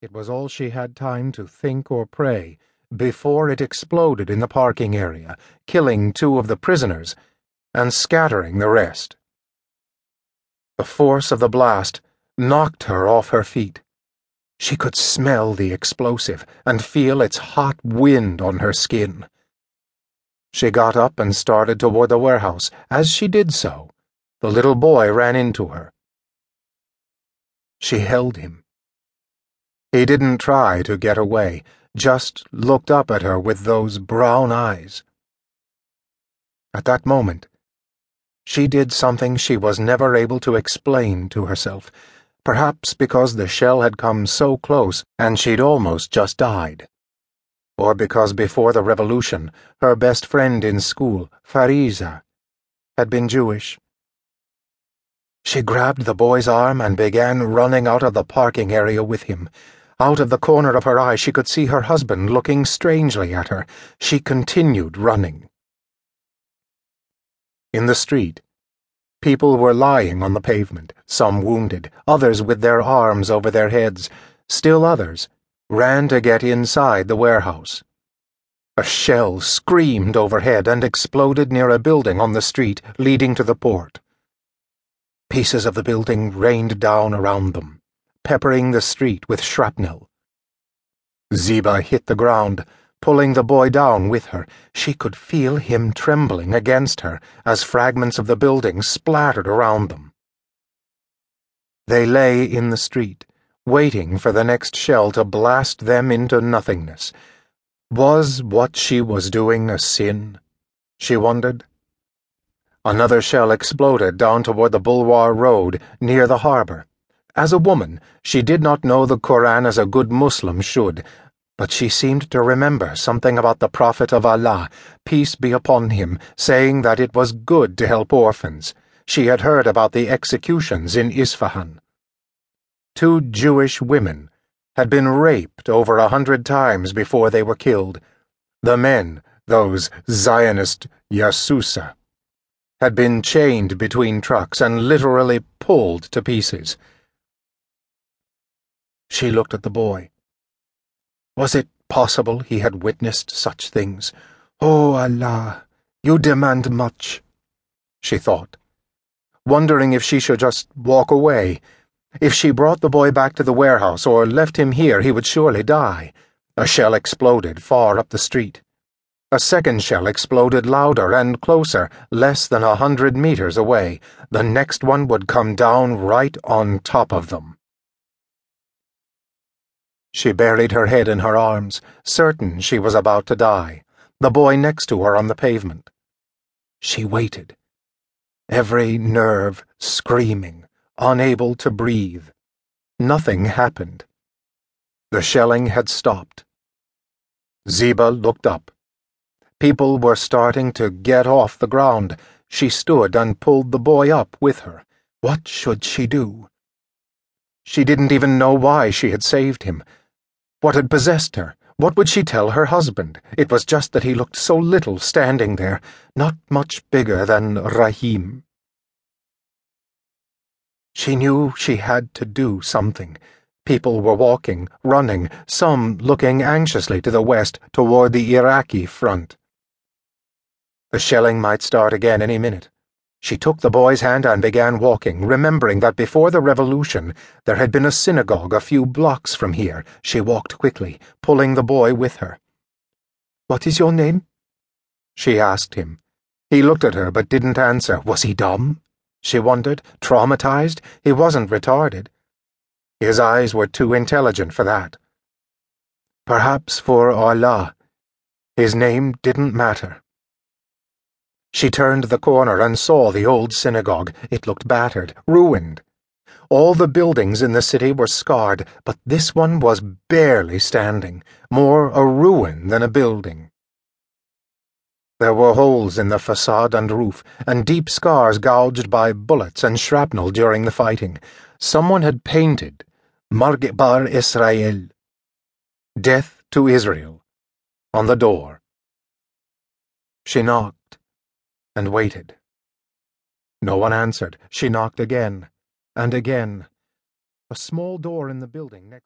It was all she had time to think or pray before it exploded in the parking area, killing two of the prisoners and scattering the rest. The force of the blast knocked her off her feet. She could smell the explosive and feel its hot wind on her skin. She got up and started toward the warehouse. As she did so, the little boy ran into her. She held him. He didn't try to get away, just looked up at her with those brown eyes. At that moment, she did something she was never able to explain to herself, perhaps because the shell had come so close and she'd almost just died. Or because before the revolution, her best friend in school, Fariza, had been Jewish. She grabbed the boy's arm and began running out of the parking area with him. Out of the corner of her eye, she could see her husband looking strangely at her. She continued running. In the street, people were lying on the pavement, some wounded, others with their arms over their heads, still others ran to get inside the warehouse. A shell screamed overhead and exploded near a building on the street leading to the port. Pieces of the building rained down around them, peppering the street with shrapnel. Ziba hit the ground, pulling the boy down with her. She could feel him trembling against her as fragments of the building splattered around them. They lay in the street, waiting for the next shell to blast them into nothingness. Was what she was doing a sin? She wondered. Another shell exploded down toward the Bulwar Road, near the harbor. As a woman, she did not know the Koran as a good Muslim should, but she seemed to remember something about the Prophet of Allah, peace be upon him, saying that it was good to help orphans. She had heard about the executions in Isfahan. Two Jewish women had been raped over a hundred times before they were killed. The men, those Zionist Yasusa had been chained between trucks and literally pulled to pieces. She looked at the boy. Was it possible he had witnessed such things? Oh, Allah, you demand much, she thought, wondering if she should just walk away. If she brought the boy back to the warehouse or left him here, he would surely die. A shell exploded far up the street. A second shell exploded louder and closer, less than a hundred meters away. The next one would come down right on top of them. She buried her head in her arms, certain she was about to die, the boy next to her on the pavement. She waited, every nerve screaming, unable to breathe. Nothing happened. The shelling had stopped. Ziba looked up. People were starting to get off the ground. She stood and pulled the boy up with her. What should she do? She didn't even know why she had saved him. What had possessed her? What would she tell her husband? It was just that he looked so little standing there, not much bigger than Rahim. She knew she had to do something. People were walking, running, some looking anxiously to the west toward the Iraqi front. The shelling might start again any minute. She took the boy's hand and began walking, remembering that before the revolution there had been a synagogue a few blocks from here. She walked quickly, pulling the boy with her. What is your name? She asked him. He looked at her but didn't answer. Was he dumb? She wondered. Traumatized? He wasn't retarded. His eyes were too intelligent for that. Perhaps for Allah, his name didn't matter. She turned the corner and saw the old synagogue. It looked battered, ruined. All the buildings in the city were scarred, but this one was barely standing, more a ruin than a building. There were holes in the facade and roof, and deep scars gouged by bullets and shrapnel during the fighting. Someone had painted Marg Bar Israel, Death to Israel, on the door. She knocked and waited. No one answered. She knocked again and again. A small door in the building next